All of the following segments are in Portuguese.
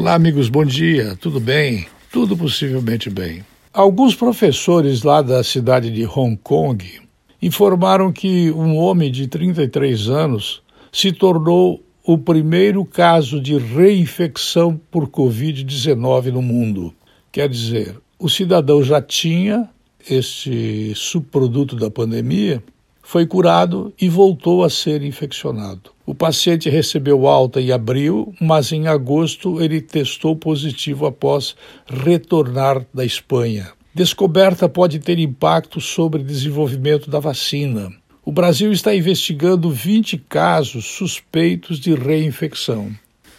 Olá, amigos, bom dia. Tudo bem? Tudo possivelmente bem. Alguns professores lá da cidade de Hong Kong informaram que um homem de 33 anos se tornou o primeiro caso de reinfecção por Covid-19 no mundo. Quer dizer, o cidadão já tinha este subproduto da pandemia, foi curado e voltou a ser infeccionado. O paciente recebeu alta em abril, mas em agosto ele testou positivo após retornar da Espanha. Descoberta pode ter impacto sobre desenvolvimento da vacina. O Brasil está investigando 20 casos suspeitos de reinfecção.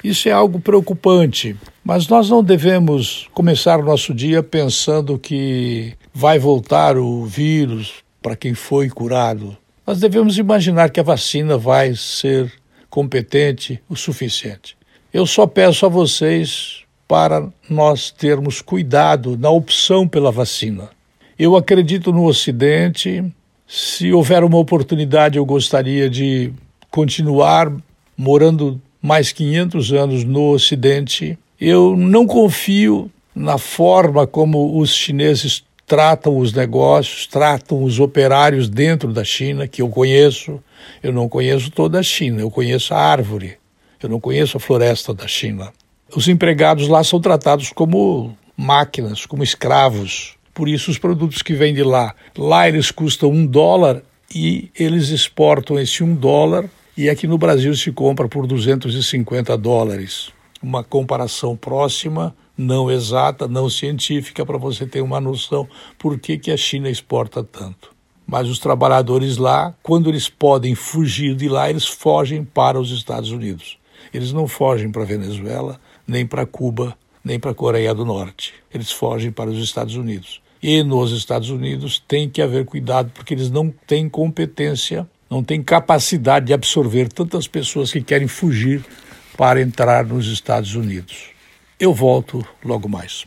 Isso é algo preocupante, mas nós não devemos começar nosso dia pensando que vai voltar o vírus para quem foi curado. Nós devemos imaginar que a vacina vai ser competente o suficiente. Eu só peço a vocês para nós termos cuidado na opção pela vacina. Eu acredito no Ocidente. Se houver uma oportunidade, eu gostaria de continuar morando mais 500 anos no Ocidente. Eu não confio na forma como os chineses tratam os negócios, tratam os operários dentro da China, que eu conheço. Eu não conheço toda a China, eu conheço a árvore, eu não conheço a floresta da China. Os empregados lá são tratados como máquinas, como escravos. Por isso, os produtos que vêm de lá, lá eles custam um dólar e eles exportam esse um dólar e aqui no Brasil se compra por 250 dólares. Uma comparação próxima não exata, não científica, para você ter uma noção por que, que a China exporta tanto. Mas os trabalhadores lá, quando eles podem fugir de lá, eles fogem para os Estados Unidos. Eles não fogem para a Venezuela, nem para Cuba, nem para a Coreia do Norte. Eles fogem para os Estados Unidos. E nos Estados Unidos tem que haver cuidado, porque eles não têm competência, não têm capacidade de absorver tantas pessoas que querem fugir para entrar nos Estados Unidos. Eu volto logo mais.